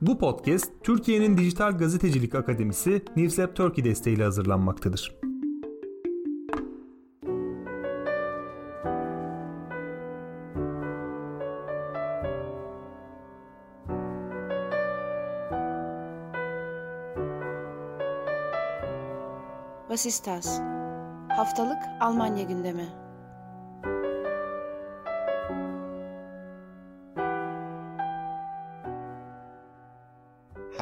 Bu podcast Türkiye'nin Dijital Gazetecilik Akademisi Newslab Turkey desteğiyle hazırlanmaktadır. Vasistas Haftalık Almanya gündemi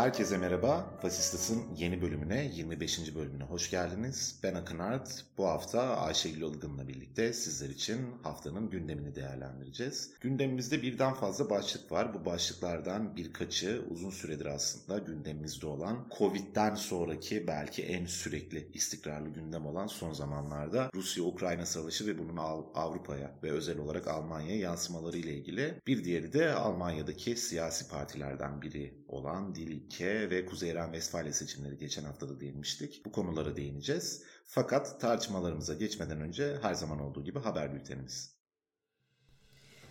Herkese merhaba. Vasistas'ın yeni bölümüne, 25. bölümüne hoş geldiniz. Ben Akın Art. Bu hafta Ayşegül Ilgın'la birlikte sizler için haftanın gündemini değerlendireceğiz. Gündemimizde birden fazla başlık var. Bu başlıklardan birkaçı uzun süredir aslında gündemimizde olan Covid'den sonraki belki en sürekli istikrarlı gündem olan son zamanlarda Rusya-Ukrayna savaşı ve bunun Avrupa'ya ve özel olarak Almanya'ya yansımaları ile ilgili. Bir diğeri de Almanya'daki siyasi partilerden biri olan Dili ülke ve Kuzey İran Vesfalya seçimleri geçen hafta da değinmiştik. Bu konulara değineceğiz. Fakat tartışmalarımıza geçmeden önce her zaman olduğu gibi haber bültenimiz.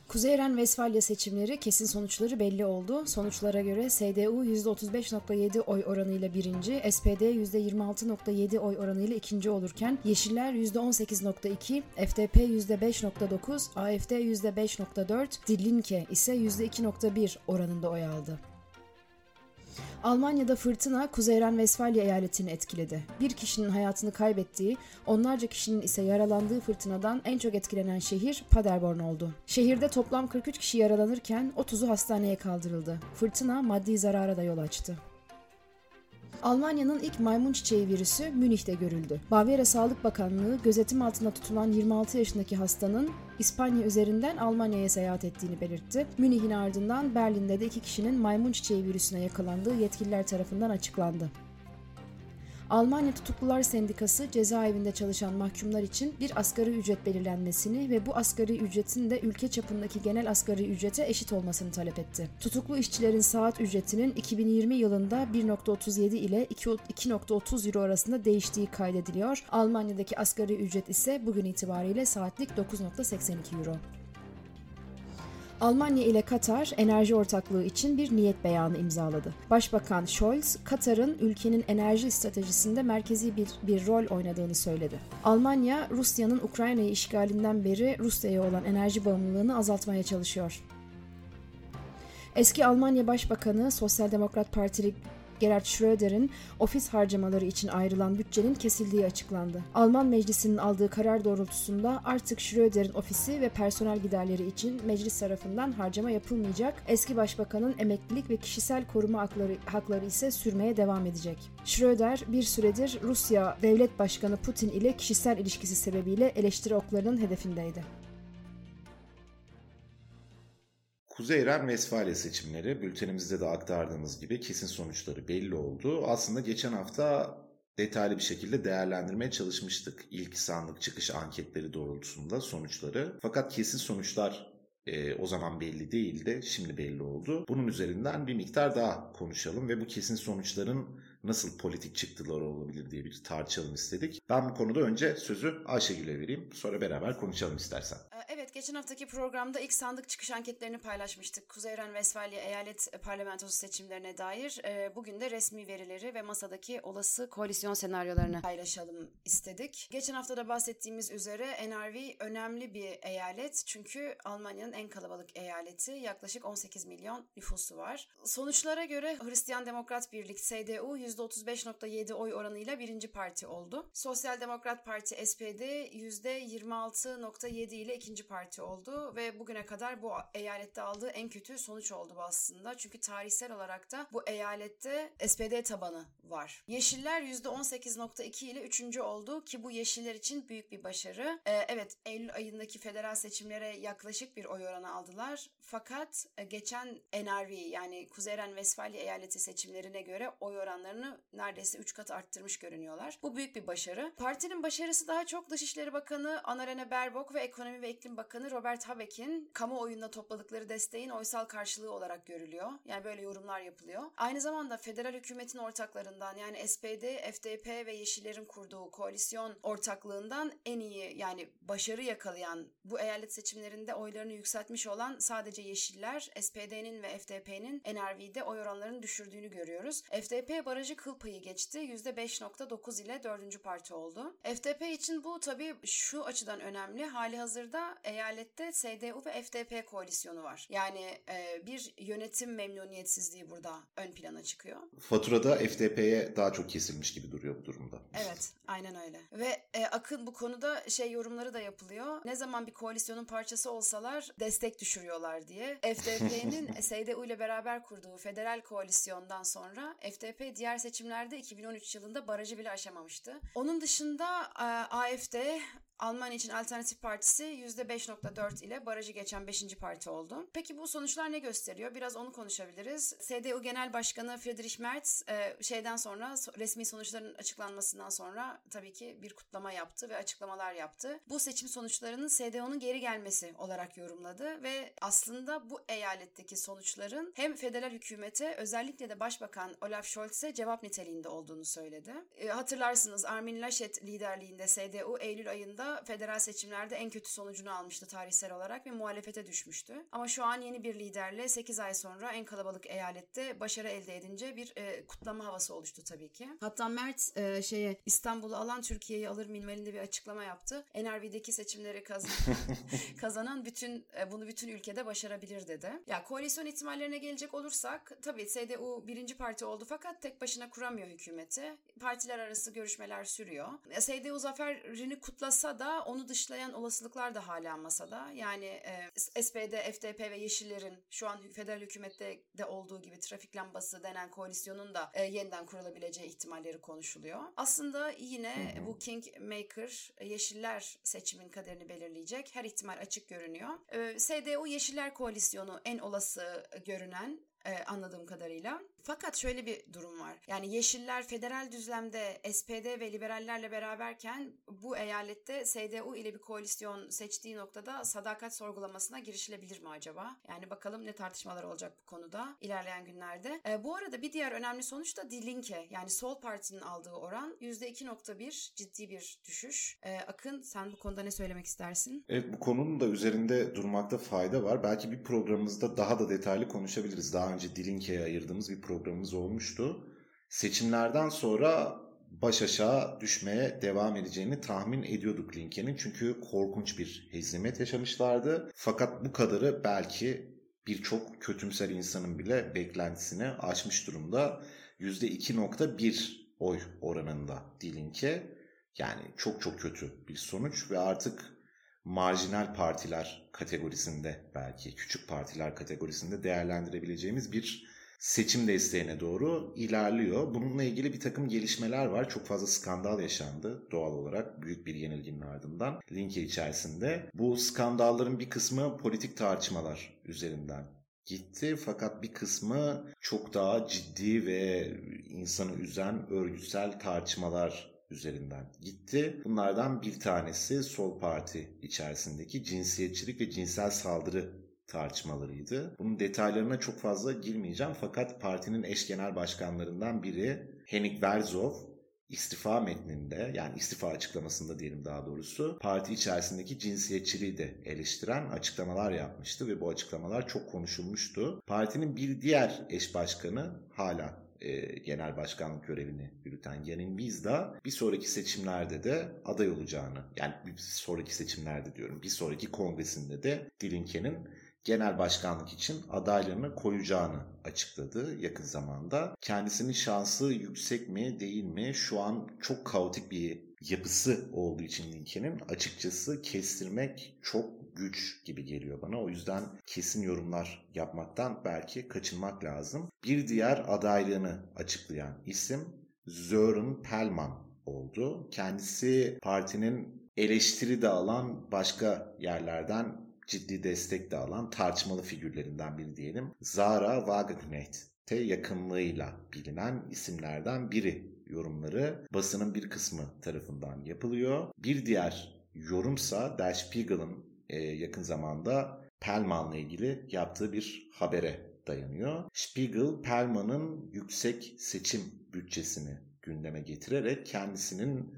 Kuzey İran Vesfalya seçimleri kesin sonuçları belli oldu. Sonuçlara göre SDU %35.7 oy oranıyla birinci, SPD %26.7 oy oranıyla ikinci olurken Yeşiller %18.2, FDP %5.9, AFD %5.4, Dillinke ise %2.1 oranında oy aldı. Almanya'da fırtına Kuzey Ren-Vesfalya eyaletini etkiledi. Bir kişinin hayatını kaybettiği, onlarca kişinin ise yaralandığı fırtınadan en çok etkilenen şehir Paderborn oldu. Şehirde toplam 43 kişi yaralanırken 30'u hastaneye kaldırıldı. Fırtına maddi zarara da yol açtı. Almanya'nın ilk maymun çiçeği virüsü Münih'te görüldü. Bavyera Sağlık Bakanlığı gözetim altında tutulan 26 yaşındaki hastanın İspanya üzerinden Almanya'ya seyahat ettiğini belirtti. Münih'in ardından Berlin'de de iki kişinin maymun çiçeği virüsüne yakalandığı yetkililer tarafından açıklandı. Almanya Tutuklular Sendikası cezaevinde çalışan mahkumlar için bir asgari ücret belirlenmesini ve bu asgari ücretin de ülke çapındaki genel asgari ücrete eşit olmasını talep etti. Tutuklu işçilerin saat ücretinin 2020 yılında 1.37 ile 2.30 euro arasında değiştiği kaydediliyor. Almanya'daki asgari ücret ise bugün itibariyle saatlik 9.82 euro. Almanya ile Katar enerji ortaklığı için bir niyet beyanı imzaladı. Başbakan Scholz, Katar'ın ülkenin enerji stratejisinde merkezi bir, bir rol oynadığını söyledi. Almanya, Rusya'nın Ukrayna'yı işgalinden beri Rusya'ya olan enerji bağımlılığını azaltmaya çalışıyor. Eski Almanya Başbakanı Sosyal Demokrat Partili Gerhard Schröder'in ofis harcamaları için ayrılan bütçenin kesildiği açıklandı. Alman Meclisi'nin aldığı karar doğrultusunda artık Schröder'in ofisi ve personel giderleri için meclis tarafından harcama yapılmayacak. Eski başbakanın emeklilik ve kişisel koruma hakları, hakları ise sürmeye devam edecek. Schröder bir süredir Rusya Devlet Başkanı Putin ile kişisel ilişkisi sebebiyle eleştiri oklarının hedefindeydi. Kuzey Ren Vesfalya seçimleri bültenimizde de aktardığımız gibi kesin sonuçları belli oldu. Aslında geçen hafta detaylı bir şekilde değerlendirmeye çalışmıştık ilk sandık çıkış anketleri doğrultusunda sonuçları. Fakat kesin sonuçlar e, o zaman belli değildi, şimdi belli oldu. Bunun üzerinden bir miktar daha konuşalım ve bu kesin sonuçların nasıl politik çıktıları olabilir diye bir tartışalım istedik. Ben bu konuda önce sözü Ayşegül'e vereyim. Sonra beraber konuşalım istersen. Ee, evet, geçen haftaki programda ilk sandık çıkış anketlerini paylaşmıştık. Kuzey Ren eyalet parlamentosu seçimlerine dair. Ee, bugün de resmi verileri ve masadaki olası koalisyon senaryolarını paylaşalım istedik. Geçen hafta da bahsettiğimiz üzere NRV önemli bir eyalet. Çünkü Almanya'nın en kalabalık eyaleti. Yaklaşık 18 milyon nüfusu var. Sonuçlara göre Hristiyan Demokrat Birlik CDU %35.7 oy oranıyla birinci parti oldu. Sosyal Demokrat Parti SPD %26.7 ile ikinci parti oldu ve bugüne kadar bu eyalette aldığı en kötü sonuç oldu bu aslında. Çünkü tarihsel olarak da bu eyalette SPD tabanı var. Yeşiller %18.2 ile üçüncü oldu ki bu Yeşiller için büyük bir başarı. Ee, evet Eylül ayındaki federal seçimlere yaklaşık bir oy oranı aldılar. Fakat e, geçen NRV yani Kuzey Ren Vesfalya eyaleti seçimlerine göre oy oranlarını neredeyse 3 kat arttırmış görünüyorlar. Bu büyük bir başarı. Partinin başarısı daha çok Dışişleri Bakanı Annalena Baerbock ve Ekonomi ve İklim Bakanı Robert Habeck'in kamuoyunda topladıkları desteğin oysal karşılığı olarak görülüyor. Yani böyle yorumlar yapılıyor. Aynı zamanda federal hükümetin ortaklarından yani SPD, FDP ve Yeşillerin kurduğu koalisyon ortaklığından en iyi yani başarı yakalayan bu eyalet seçimlerinde oylarını yükseltmiş olan sadece Yeşiller, SPD'nin ve FDP'nin NRV'de oy oranlarını düşürdüğünü görüyoruz. FDP barajı kıl payı geçti. %5.9 ile dördüncü parti oldu. FDP için bu tabii şu açıdan önemli. Hali hazırda eyalette SDU ve FDP koalisyonu var. Yani e, bir yönetim memnuniyetsizliği burada ön plana çıkıyor. Faturada FDP'ye daha çok kesilmiş gibi duruyor bu durumda. Evet, aynen öyle. Ve e, Akın bu konuda şey yorumları da yapılıyor. Ne zaman bir koalisyonun parçası olsalar destek düşürüyorlar diye. FDP'nin SDU ile beraber kurduğu federal koalisyondan sonra FDP diğer seçimlerde 2013 yılında barajı bile aşamamıştı. Onun dışında AFD Almanya için Alternatif Partisi %5.4 ile barajı geçen 5. parti oldu. Peki bu sonuçlar ne gösteriyor? Biraz onu konuşabiliriz. CDU Genel Başkanı Friedrich Merz e, şeyden sonra resmi sonuçların açıklanmasından sonra tabii ki bir kutlama yaptı ve açıklamalar yaptı. Bu seçim sonuçlarının CDU'nun geri gelmesi olarak yorumladı ve aslında bu eyaletteki sonuçların hem federal hükümete özellikle de Başbakan Olaf Scholz'e cevap niteliğinde olduğunu söyledi. E, hatırlarsınız Armin Laschet liderliğinde CDU Eylül ayında yılında federal seçimlerde en kötü sonucunu almıştı tarihsel olarak ve muhalefete düşmüştü. Ama şu an yeni bir liderle 8 ay sonra en kalabalık eyalette başarı elde edince bir e, kutlama havası oluştu tabii ki. Hatta Mert e, şeye İstanbul'u alan Türkiye'yi alır minvalinde bir açıklama yaptı. NRV'deki seçimleri kazan kazanan bütün e, bunu bütün ülkede başarabilir dedi. Ya koalisyon ihtimallerine gelecek olursak tabii CDU birinci parti oldu fakat tek başına kuramıyor hükümeti. Partiler arası görüşmeler sürüyor. CDU zaferini kutlasa da onu dışlayan olasılıklar da hala masada. Yani e, SPD, FDP ve Yeşillerin şu an federal hükümette de olduğu gibi trafik lambası denen koalisyonun da e, yeniden kurulabileceği ihtimalleri konuşuluyor. Aslında yine bu Kingmaker Yeşiller seçimin kaderini belirleyecek. Her ihtimal açık görünüyor. E, SDU Yeşiller koalisyonu en olası görünen e, anladığım kadarıyla. Fakat şöyle bir durum var. Yani Yeşiller federal düzlemde SPD ve liberallerle beraberken bu eyalette SDU ile bir koalisyon seçtiği noktada sadakat sorgulamasına girişilebilir mi acaba? Yani bakalım ne tartışmalar olacak bu konuda ilerleyen günlerde. E, bu arada bir diğer önemli sonuç da Die Linke yani Sol Parti'nin aldığı oran %2.1 ciddi bir düşüş. E, Akın sen bu konuda ne söylemek istersin? Evet bu konunun da üzerinde durmakta fayda var. Belki bir programımızda daha da detaylı konuşabiliriz. Daha önce Die Linke'ye ayırdığımız bir programımız olmuştu. Seçimlerden sonra baş aşağı düşmeye devam edeceğini tahmin ediyorduk Linke'nin. Çünkü korkunç bir hezimet yaşamışlardı. Fakat bu kadarı belki birçok kötümser insanın bile beklentisini aşmış durumda. %2.1 oy oranında Dilinke. Yani çok çok kötü bir sonuç ve artık marjinal partiler kategorisinde belki küçük partiler kategorisinde değerlendirebileceğimiz bir seçim desteğine doğru ilerliyor. Bununla ilgili bir takım gelişmeler var. Çok fazla skandal yaşandı doğal olarak büyük bir yenilginin ardından Linke içerisinde. Bu skandalların bir kısmı politik tartışmalar üzerinden gitti fakat bir kısmı çok daha ciddi ve insanı üzen örgütsel tartışmalar üzerinden gitti. Bunlardan bir tanesi Sol Parti içerisindeki cinsiyetçilik ve cinsel saldırı tartışmalarıydı. Bunun detaylarına çok fazla girmeyeceğim fakat partinin eş genel başkanlarından biri Henrik Verzov istifa metninde yani istifa açıklamasında diyelim daha doğrusu parti içerisindeki cinsiyetçiliği de eleştiren açıklamalar yapmıştı ve bu açıklamalar çok konuşulmuştu. Partinin bir diğer eş başkanı hala e, genel başkanlık görevini yürüten Yanin Vizda bir sonraki seçimlerde de aday olacağını yani bir sonraki seçimlerde diyorum bir sonraki kongresinde de Dilinke'nin genel başkanlık için adaylarını koyacağını açıkladı yakın zamanda. Kendisinin şansı yüksek mi değil mi şu an çok kaotik bir yapısı olduğu için Lincoln'in açıkçası kestirmek çok güç gibi geliyor bana. O yüzden kesin yorumlar yapmaktan belki kaçınmak lazım. Bir diğer adaylığını açıklayan isim Sören Pelman oldu. Kendisi partinin eleştiri de alan başka yerlerden ciddi destek de alan tartışmalı figürlerinden biri diyelim. Zara Wagenknecht'e yakınlığıyla bilinen isimlerden biri yorumları basının bir kısmı tarafından yapılıyor. Bir diğer yorumsa Der Spiegel'ın e, yakın zamanda Pelman'la ilgili yaptığı bir habere dayanıyor. Spiegel, Pelman'ın yüksek seçim bütçesini gündeme getirerek kendisinin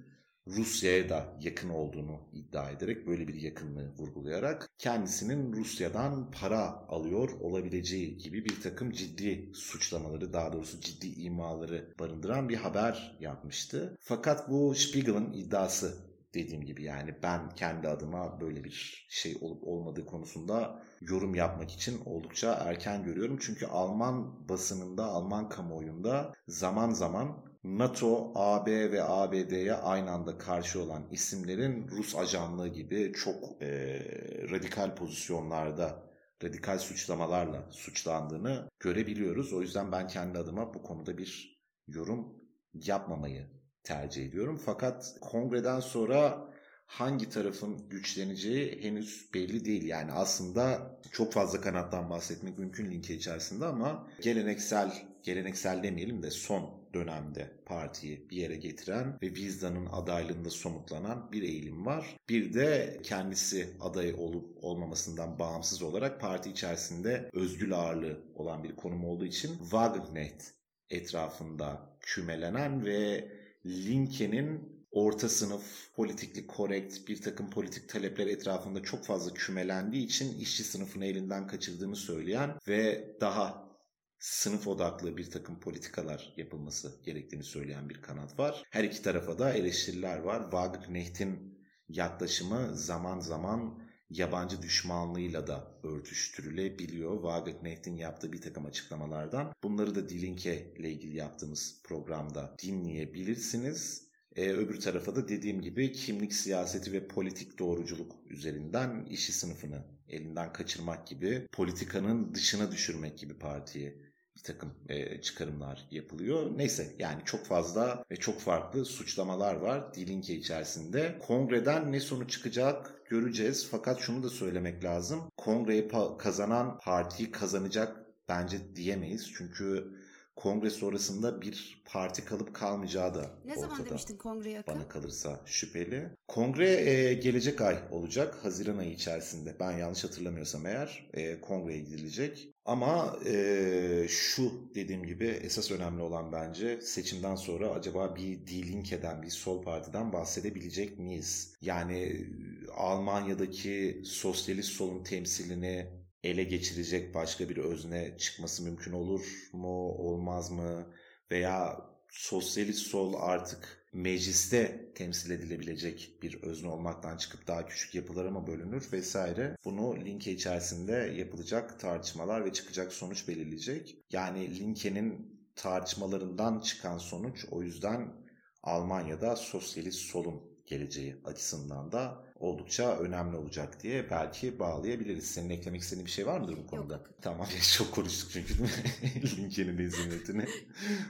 Rusya'ya da yakın olduğunu iddia ederek böyle bir yakınlığı vurgulayarak kendisinin Rusya'dan para alıyor olabileceği gibi bir takım ciddi suçlamaları daha doğrusu ciddi imaları barındıran bir haber yapmıştı. Fakat bu Spiegel'ın iddiası dediğim gibi yani ben kendi adıma böyle bir şey olup olmadığı konusunda yorum yapmak için oldukça erken görüyorum. Çünkü Alman basınında, Alman kamuoyunda zaman zaman NATO, AB ve ABD'ye aynı anda karşı olan isimlerin Rus ajanlığı gibi çok e, radikal pozisyonlarda radikal suçlamalarla suçlandığını görebiliyoruz. O yüzden ben kendi adıma bu konuda bir yorum yapmamayı tercih ediyorum. Fakat kongreden sonra hangi tarafın güçleneceği henüz belli değil. Yani aslında çok fazla kanattan bahsetmek mümkün linke içerisinde ama geleneksel, geleneksel demeyelim de son dönemde partiyi bir yere getiren ve Vizda'nın adaylığında somutlanan bir eğilim var. Bir de kendisi aday olup olmamasından bağımsız olarak parti içerisinde özgül ağırlığı olan bir konum olduğu için Wagenknecht etrafında kümelenen ve Linke'nin orta sınıf, politikli korrekt bir takım politik talepler etrafında çok fazla kümelendiği için işçi sınıfını elinden kaçırdığını söyleyen ve daha sınıf odaklı bir takım politikalar yapılması gerektiğini söyleyen bir kanat var. Her iki tarafa da eleştiriler var. Wagenknecht'in yaklaşımı zaman zaman yabancı düşmanlığıyla da örtüştürülebiliyor. Wagenknecht'in yaptığı bir takım açıklamalardan. Bunları da Dilinke ile ilgili yaptığımız programda dinleyebilirsiniz. Ee, öbür tarafa da dediğim gibi kimlik siyaseti ve politik doğruculuk üzerinden işi sınıfını elinden kaçırmak gibi politikanın dışına düşürmek gibi partiyi bir takım e, çıkarımlar yapılıyor. Neyse yani çok fazla ve çok farklı suçlamalar var Dilinke içerisinde. Kongreden ne sonuç çıkacak göreceğiz. Fakat şunu da söylemek lazım. Kongreyi kazanan partiyi kazanacak bence diyemeyiz. Çünkü kongre sonrasında bir parti kalıp kalmayacağı da Ne ortada. zaman demiştin kongreye Akın? Bana kalırsa şüpheli. Kongre e, gelecek ay olacak. Haziran ayı içerisinde. Ben yanlış hatırlamıyorsam eğer e, kongreye gidilecek. Ama e, şu dediğim gibi esas önemli olan bence seçimden sonra acaba bir D-Linke'den, bir sol partiden bahsedebilecek miyiz? Yani Almanya'daki sosyalist solun temsilini ele geçirecek başka bir özne çıkması mümkün olur mu, olmaz mı? Veya sosyalist sol artık mecliste temsil edilebilecek bir özne olmaktan çıkıp daha küçük yapılara mı bölünür vesaire. Bunu linke içerisinde yapılacak tartışmalar ve çıkacak sonuç belirleyecek. Yani linkenin tartışmalarından çıkan sonuç o yüzden Almanya'da sosyalist solun geleceği açısından da oldukça önemli olacak diye belki bağlayabiliriz. Senin eklemek istediğin bir şey var mıdır bu konuda? Yok. Tamam çok konuştuk çünkü? Linkenin hizmetini.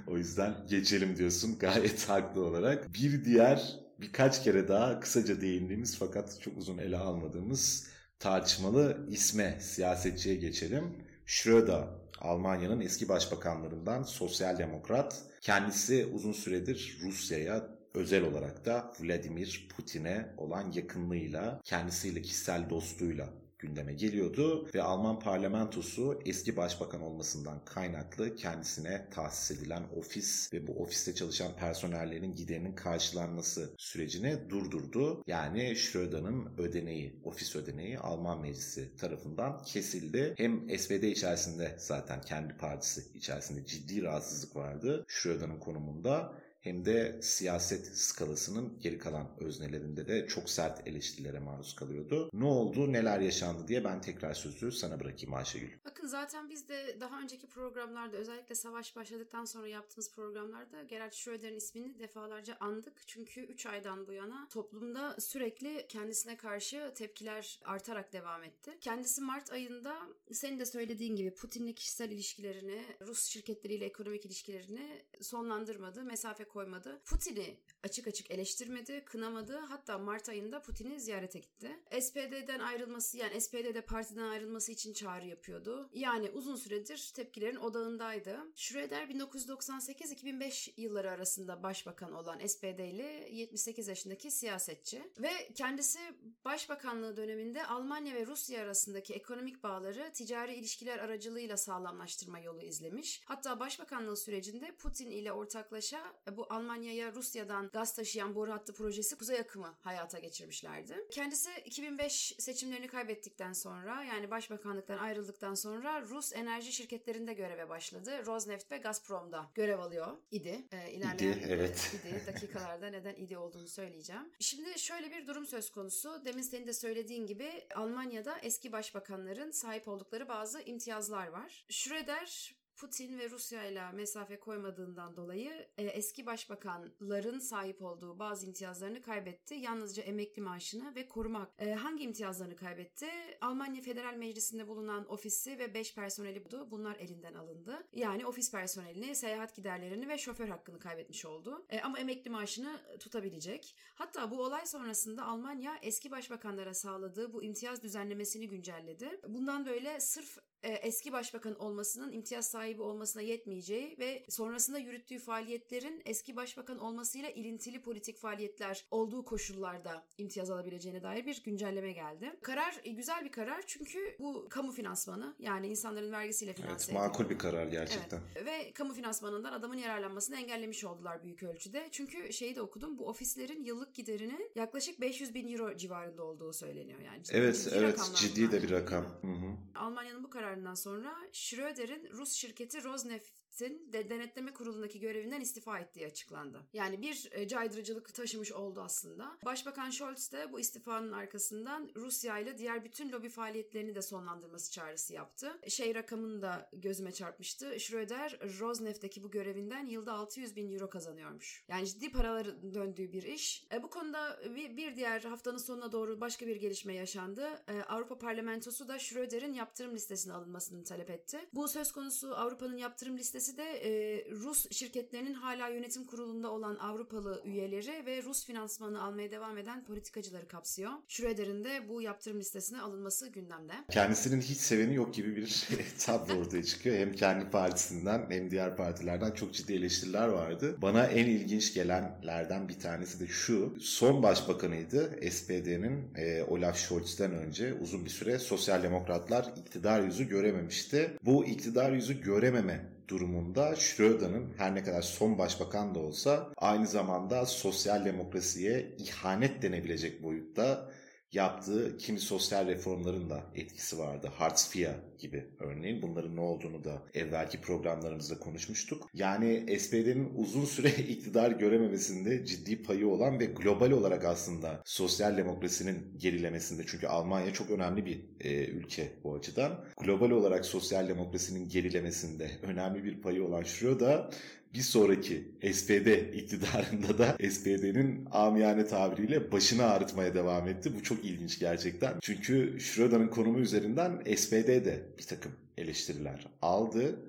o yüzden geçelim diyorsun gayet haklı olarak. Bir diğer birkaç kere daha kısaca değindiğimiz fakat çok uzun ele almadığımız tartışmalı isme, siyasetçiye geçelim. Schröder, Almanya'nın eski başbakanlarından sosyal demokrat. Kendisi uzun süredir Rusya'ya özel olarak da Vladimir Putin'e olan yakınlığıyla, kendisiyle kişisel dostluğuyla gündeme geliyordu ve Alman parlamentosu eski başbakan olmasından kaynaklı kendisine tahsis edilen ofis ve bu ofiste çalışan personellerin giderinin karşılanması sürecini durdurdu. Yani Schröder'ın ödeneği, ofis ödeneği Alman meclisi tarafından kesildi. Hem SPD içerisinde zaten kendi partisi içerisinde ciddi rahatsızlık vardı Schröder'ın konumunda hem de siyaset skalasının geri kalan öznelerinde de çok sert eleştirilere maruz kalıyordu. Ne oldu, neler yaşandı diye ben tekrar sözü sana bırakayım Ayşegül. Bakın zaten biz de daha önceki programlarda özellikle savaş başladıktan sonra yaptığımız programlarda Gerhard Schröder'in ismini defalarca andık. Çünkü 3 aydan bu yana toplumda sürekli kendisine karşı tepkiler artarak devam etti. Kendisi Mart ayında senin de söylediğin gibi Putin'le kişisel ilişkilerini, Rus şirketleriyle ekonomik ilişkilerini sonlandırmadı, mesafe koymadı. Putin'i açık açık eleştirmedi, kınamadı. Hatta Mart ayında Putin'i ziyarete gitti. SPD'den ayrılması yani SPD'de partiden ayrılması için çağrı yapıyordu. Yani uzun süredir tepkilerin odağındaydı. Schröder 1998-2005 yılları arasında başbakan olan SPD'li 78 yaşındaki siyasetçi ve kendisi başbakanlığı döneminde Almanya ve Rusya arasındaki ekonomik bağları ticari ilişkiler aracılığıyla sağlamlaştırma yolu izlemiş. Hatta başbakanlığı sürecinde Putin ile ortaklaşa bu Almanya'ya Rusya'dan gaz taşıyan boru hattı projesi Kuzey Akımı hayata geçirmişlerdi. Kendisi 2005 seçimlerini kaybettikten sonra yani başbakanlıktan ayrıldıktan sonra Rus enerji şirketlerinde göreve başladı. Rosneft ve Gazprom'da görev alıyor idi. Ee, ilerleyen İdi, evet. idi. Dakikalarda neden idi olduğunu söyleyeceğim. Şimdi şöyle bir durum söz konusu. Demin senin de söylediğin gibi Almanya'da eski başbakanların sahip oldukları bazı imtiyazlar var. Schröder Putin ve Rusya ile mesafe koymadığından dolayı e, eski başbakanların sahip olduğu bazı imtiyazlarını kaybetti. Yalnızca emekli maaşını ve koruma e, hangi imtiyazlarını kaybetti? Almanya Federal Meclisi'nde bulunan ofisi ve 5 personeli buldu. Bunlar elinden alındı. Yani ofis personelini, seyahat giderlerini ve şoför hakkını kaybetmiş oldu. E, ama emekli maaşını tutabilecek. Hatta bu olay sonrasında Almanya eski başbakanlara sağladığı bu imtiyaz düzenlemesini güncelledi. Bundan böyle sırf e, eski başbakan olmasının imtiyaz sahibi olmasına yetmeyeceği ve sonrasında yürüttüğü faaliyetlerin eski başbakan olmasıyla ilintili politik faaliyetler olduğu koşullarda imtiyaz alabileceğine dair bir güncelleme geldi. Karar e, güzel bir karar çünkü bu kamu finansmanı yani insanların vergisiyle finanse Evet, makul bir karar gerçekten. Evet. Ve kamu finansmanından adamın yararlanmasını engellemiş oldular büyük ölçüde. Çünkü şeyi de okudum bu ofislerin yıllık giderinin yaklaşık 500 bin euro civarında olduğu söyleniyor. Yani ciddi, Evet, evet ciddi de bir rakam. Hı hı. Almanya'nın bu kararından sonra Schröder'in Rus şirketi keď sa rôzne Rosneft'in de denetleme kurulundaki görevinden istifa ettiği açıklandı. Yani bir e, caydırıcılık taşımış oldu aslında. Başbakan Scholz de bu istifanın arkasından Rusya ile diğer bütün lobi faaliyetlerini de sonlandırması çağrısı yaptı. Şey rakamını da gözüme çarpmıştı. Schröder Rosneft'teki bu görevinden yılda 600 bin euro kazanıyormuş. Yani ciddi paraların döndüğü bir iş. E, bu konuda bir, bir diğer haftanın sonuna doğru başka bir gelişme yaşandı. E, Avrupa Parlamentosu da Schröder'in yaptırım listesine alınmasını talep etti. Bu söz konusu Avrupa'nın yaptırım listesi de e, Rus şirketlerinin hala yönetim kurulunda olan Avrupalı üyeleri ve Rus finansmanı almaya devam eden politikacıları kapsıyor. Schröder'in de bu yaptırım listesine alınması gündemde. Kendisinin hiç seveni yok gibi bir tablo ortaya çıkıyor. Hem kendi partisinden hem diğer partilerden çok ciddi eleştiriler vardı. Bana en ilginç gelenlerden bir tanesi de şu. Son başbakanıydı SPD'nin e, Olaf Scholz'ten önce uzun bir süre sosyal demokratlar iktidar yüzü görememişti. Bu iktidar yüzü görememe durumunda Schröder'ın her ne kadar son başbakan da olsa aynı zamanda sosyal demokrasiye ihanet denebilecek boyutta yaptığı kimi sosyal reformların da etkisi vardı. Hartz IV gibi örneğin. Bunların ne olduğunu da evvelki programlarımızda konuşmuştuk. Yani SPD'nin uzun süre iktidar görememesinde ciddi payı olan ve global olarak aslında sosyal demokrasinin gerilemesinde çünkü Almanya çok önemli bir e, ülke bu açıdan. Global olarak sosyal demokrasinin gerilemesinde önemli bir payı olan Schröder bir sonraki SPD iktidarında da SPD'nin amiyane tabiriyle başını ağrıtmaya devam etti. Bu çok ilginç gerçekten. Çünkü Schröder'ın konumu üzerinden SPD de bir takım eleştiriler aldı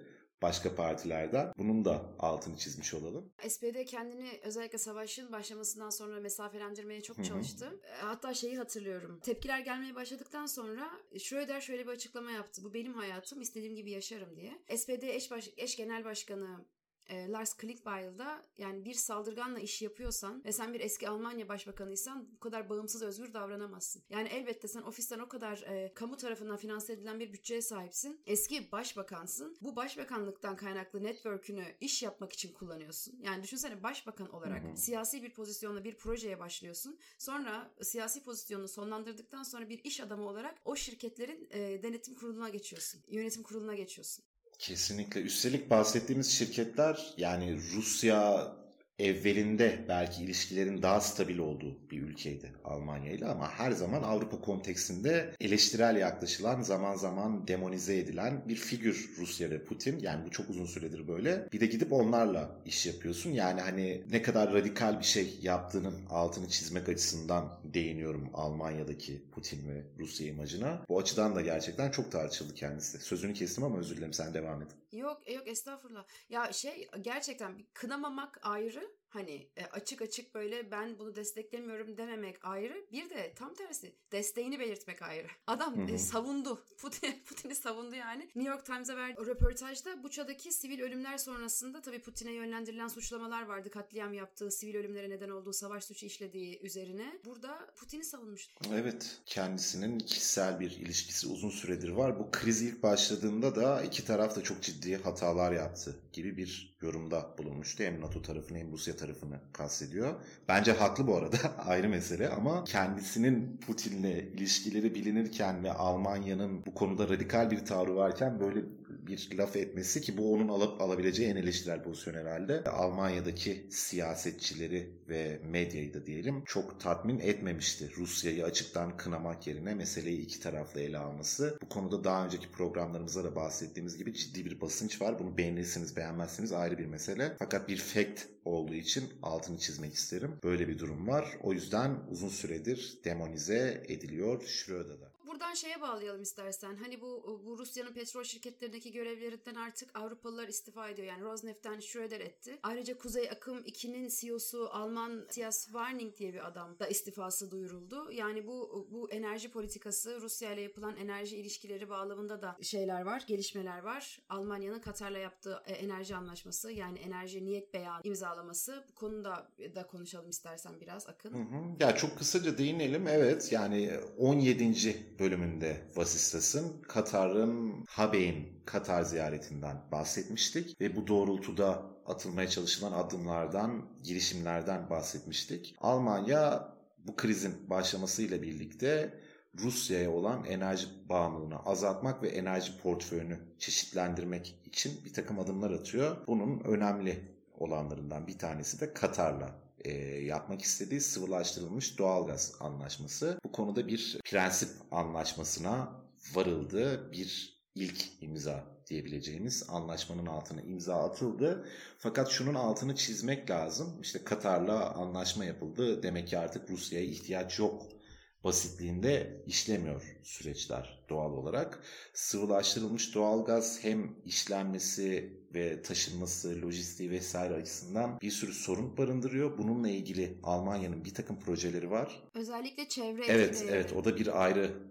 başka partilerden. Bunun da altını çizmiş olalım. SPD kendini özellikle savaşın başlamasından sonra mesafelendirmeye çok Hı hı. çalıştı. E, Hatta şeyi hatırlıyorum. Tepkiler gelmeye başladıktan sonra Schröder şöyle bir açıklama yaptı. Bu benim hayatım, istediğim gibi yaşarım diye. SPD eş, baş, eş genel başkanı e, Lars Klingbeil da yani bir saldırganla iş yapıyorsan ve sen bir eski Almanya başbakanıysan bu kadar bağımsız özgür davranamazsın. Yani elbette sen ofisten o kadar e, kamu tarafından finanse edilen bir bütçeye sahipsin. Eski başbakansın. Bu başbakanlıktan kaynaklı network'ünü iş yapmak için kullanıyorsun. Yani düşünsene başbakan olarak Hı hı. siyasi bir pozisyonla bir projeye başlıyorsun. Sonra siyasi pozisyonunu sonlandırdıktan sonra bir iş adamı olarak o şirketlerin e, denetim kuruluna geçiyorsun. Yönetim kuruluna geçiyorsun. Kesinlikle. Üstelik bahsettiğimiz şirketler yani Rusya evvelinde belki ilişkilerin daha stabil olduğu bir ülkeydi Almanya ile ama her zaman Avrupa konteksinde eleştirel yaklaşılan zaman zaman demonize edilen bir figür Rusya ve Putin. Yani bu çok uzun süredir böyle. Bir de gidip onlarla iş yapıyorsun. Yani hani ne kadar radikal bir şey yaptığının altını çizmek açısından değiniyorum Almanya'daki Putin ve Rusya imajına. Bu açıdan da gerçekten çok tartışıldı kendisi. Sözünü kestim ama özür dilerim sen devam et. Yok yok estağfurullah. Ya şey gerçekten kınamamak ayrı Hani e, açık açık böyle ben bunu desteklemiyorum dememek ayrı. Bir de tam tersi desteğini belirtmek ayrı. Adam e, savundu. Putin Putin'i savundu yani. New York Times'a verdiği röportajda Buça'daki sivil ölümler sonrasında tabii Putin'e yönlendirilen suçlamalar vardı. Katliam yaptığı, sivil ölümlere neden olduğu, savaş suçu işlediği üzerine. Burada Putin'i savunmuş. Evet. Kendisinin kişisel bir ilişkisi uzun süredir var. Bu kriz ilk başladığında da iki taraf da çok ciddi hatalar yaptı gibi bir yorumda bulunmuştu. Hem NATO tarafını hem Rusya tarafını kastediyor. Bence haklı bu arada ayrı mesele ama kendisinin Putin'le ilişkileri bilinirken ve Almanya'nın bu konuda radikal bir tavrı varken böyle bir laf etmesi ki bu onun alıp alabileceği en eleştirel pozisyon herhalde. Almanya'daki siyasetçileri ve medyayı da diyelim çok tatmin etmemişti. Rusya'yı açıktan kınamak yerine meseleyi iki taraflı ele alması. Bu konuda daha önceki programlarımızda da bahsettiğimiz gibi ciddi bir basınç var. Bunu beğenirsiniz beğenmezsiniz ayrı bir mesele. Fakat bir fact olduğu için altını çizmek isterim. Böyle bir durum var. O yüzden uzun süredir demonize ediliyor Schröder'da buradan şeye bağlayalım istersen. Hani bu bu Rusya'nın petrol şirketlerindeki görevlerinden artık Avrupalılar istifa ediyor. Yani Rosneft'ten Schröder etti. Ayrıca Kuzey Akım 2'nin CEO'su Alman Matthias Warning diye bir adam da istifası duyuruldu. Yani bu bu enerji politikası Rusya ile yapılan enerji ilişkileri bağlamında da şeyler var, gelişmeler var. Almanya'nın Katar'la yaptığı e, enerji anlaşması yani enerji niyet beyanı imzalaması. Bu konuda da konuşalım istersen biraz Akın. Hı hı. Ya çok kısaca değinelim. Evet yani 17 bölümünde Vasistas'ın Katar'ın Habeyn Katar ziyaretinden bahsetmiştik ve bu doğrultuda atılmaya çalışılan adımlardan, girişimlerden bahsetmiştik. Almanya bu krizin başlamasıyla birlikte Rusya'ya olan enerji bağımlılığını azaltmak ve enerji portföyünü çeşitlendirmek için bir takım adımlar atıyor. Bunun önemli olanlarından bir tanesi de Katar'la e, yapmak istediği sıvılaştırılmış doğalgaz anlaşması. Bu konuda bir prensip anlaşmasına varıldı. Bir ilk imza diyebileceğimiz anlaşmanın altına imza atıldı. Fakat şunun altını çizmek lazım. İşte Katar'la anlaşma yapıldı. Demek ki artık Rusya'ya ihtiyaç yok basitliğinde işlemiyor süreçler doğal olarak. Sıvılaştırılmış doğalgaz hem işlenmesi ve taşınması, lojistiği vesaire açısından bir sürü sorun barındırıyor. Bununla ilgili Almanya'nın bir takım projeleri var. Özellikle çevre Evet, etkileri. evet o da bir ayrı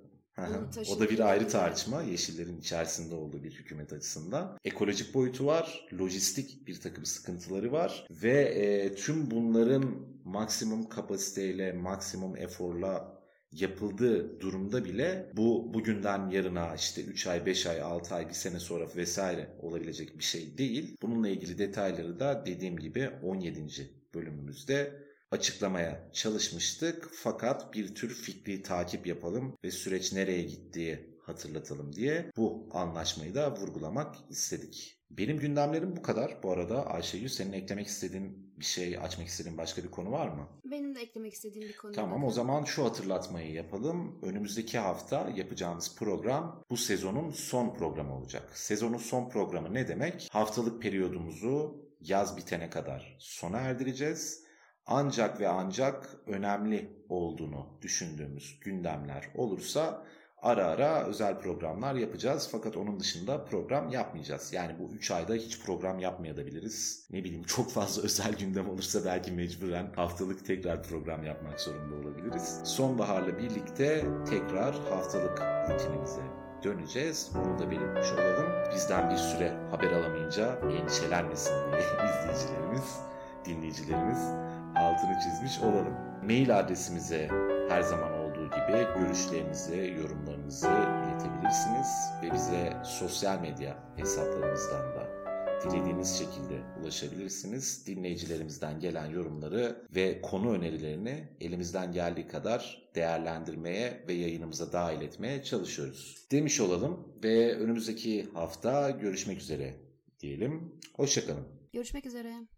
o da bir ayrı tartışma. Yeşillerin içerisinde olduğu bir hükümet açısından. Ekolojik boyutu var, lojistik bir takım sıkıntıları var ve e, tüm bunların maksimum kapasiteyle, maksimum eforla yapıldığı durumda bile bu bugünden yarına işte 3 ay, 5 ay, 6 ay, bir sene sonra vesaire olabilecek bir şey değil. Bununla ilgili detayları da dediğim gibi 17. bölümümüzde açıklamaya çalışmıştık. Fakat bir tür fikri takip yapalım ve süreç nereye gittiği hatırlatalım diye bu anlaşmayı da vurgulamak istedik. Benim gündemlerim bu kadar. Bu arada Ayşegül senin eklemek istediğin bir şey, açmak istediğin başka bir konu var mı? Benim de eklemek istediğim bir konu Tamam o zaman şu hatırlatmayı yapalım. Önümüzdeki hafta yapacağımız program bu sezonun son programı olacak. Sezonun son programı ne demek? Haftalık periyodumuzu yaz bitene kadar sona erdireceğiz. Ancak ve ancak önemli olduğunu düşündüğümüz gündemler olursa ara ara özel programlar yapacağız. Fakat onun dışında program yapmayacağız. Yani bu 3 ayda hiç program yapmayabiliriz. Ne bileyim çok fazla özel gündem olursa belki mecburen haftalık tekrar program yapmak zorunda olabiliriz. Sonbaharla birlikte tekrar haftalık rutinimize döneceğiz. Bunu da belirtmiş olalım. Bizden bir süre haber alamayınca endişelenmesin diye izleyicilerimiz, dinleyicilerimiz altını çizmiş olalım. Mail adresimize her zaman gibi görüşlerinizi, yorumlarınızı iletebilirsiniz ve bize sosyal medya hesaplarımızdan da dilediğiniz şekilde ulaşabilirsiniz. Dinleyicilerimizden gelen yorumları ve konu önerilerini elimizden geldiği kadar değerlendirmeye ve yayınımıza dahil etmeye çalışıyoruz. Demiş olalım ve önümüzdeki hafta görüşmek üzere diyelim. Hoşçakalın. Görüşmek üzere.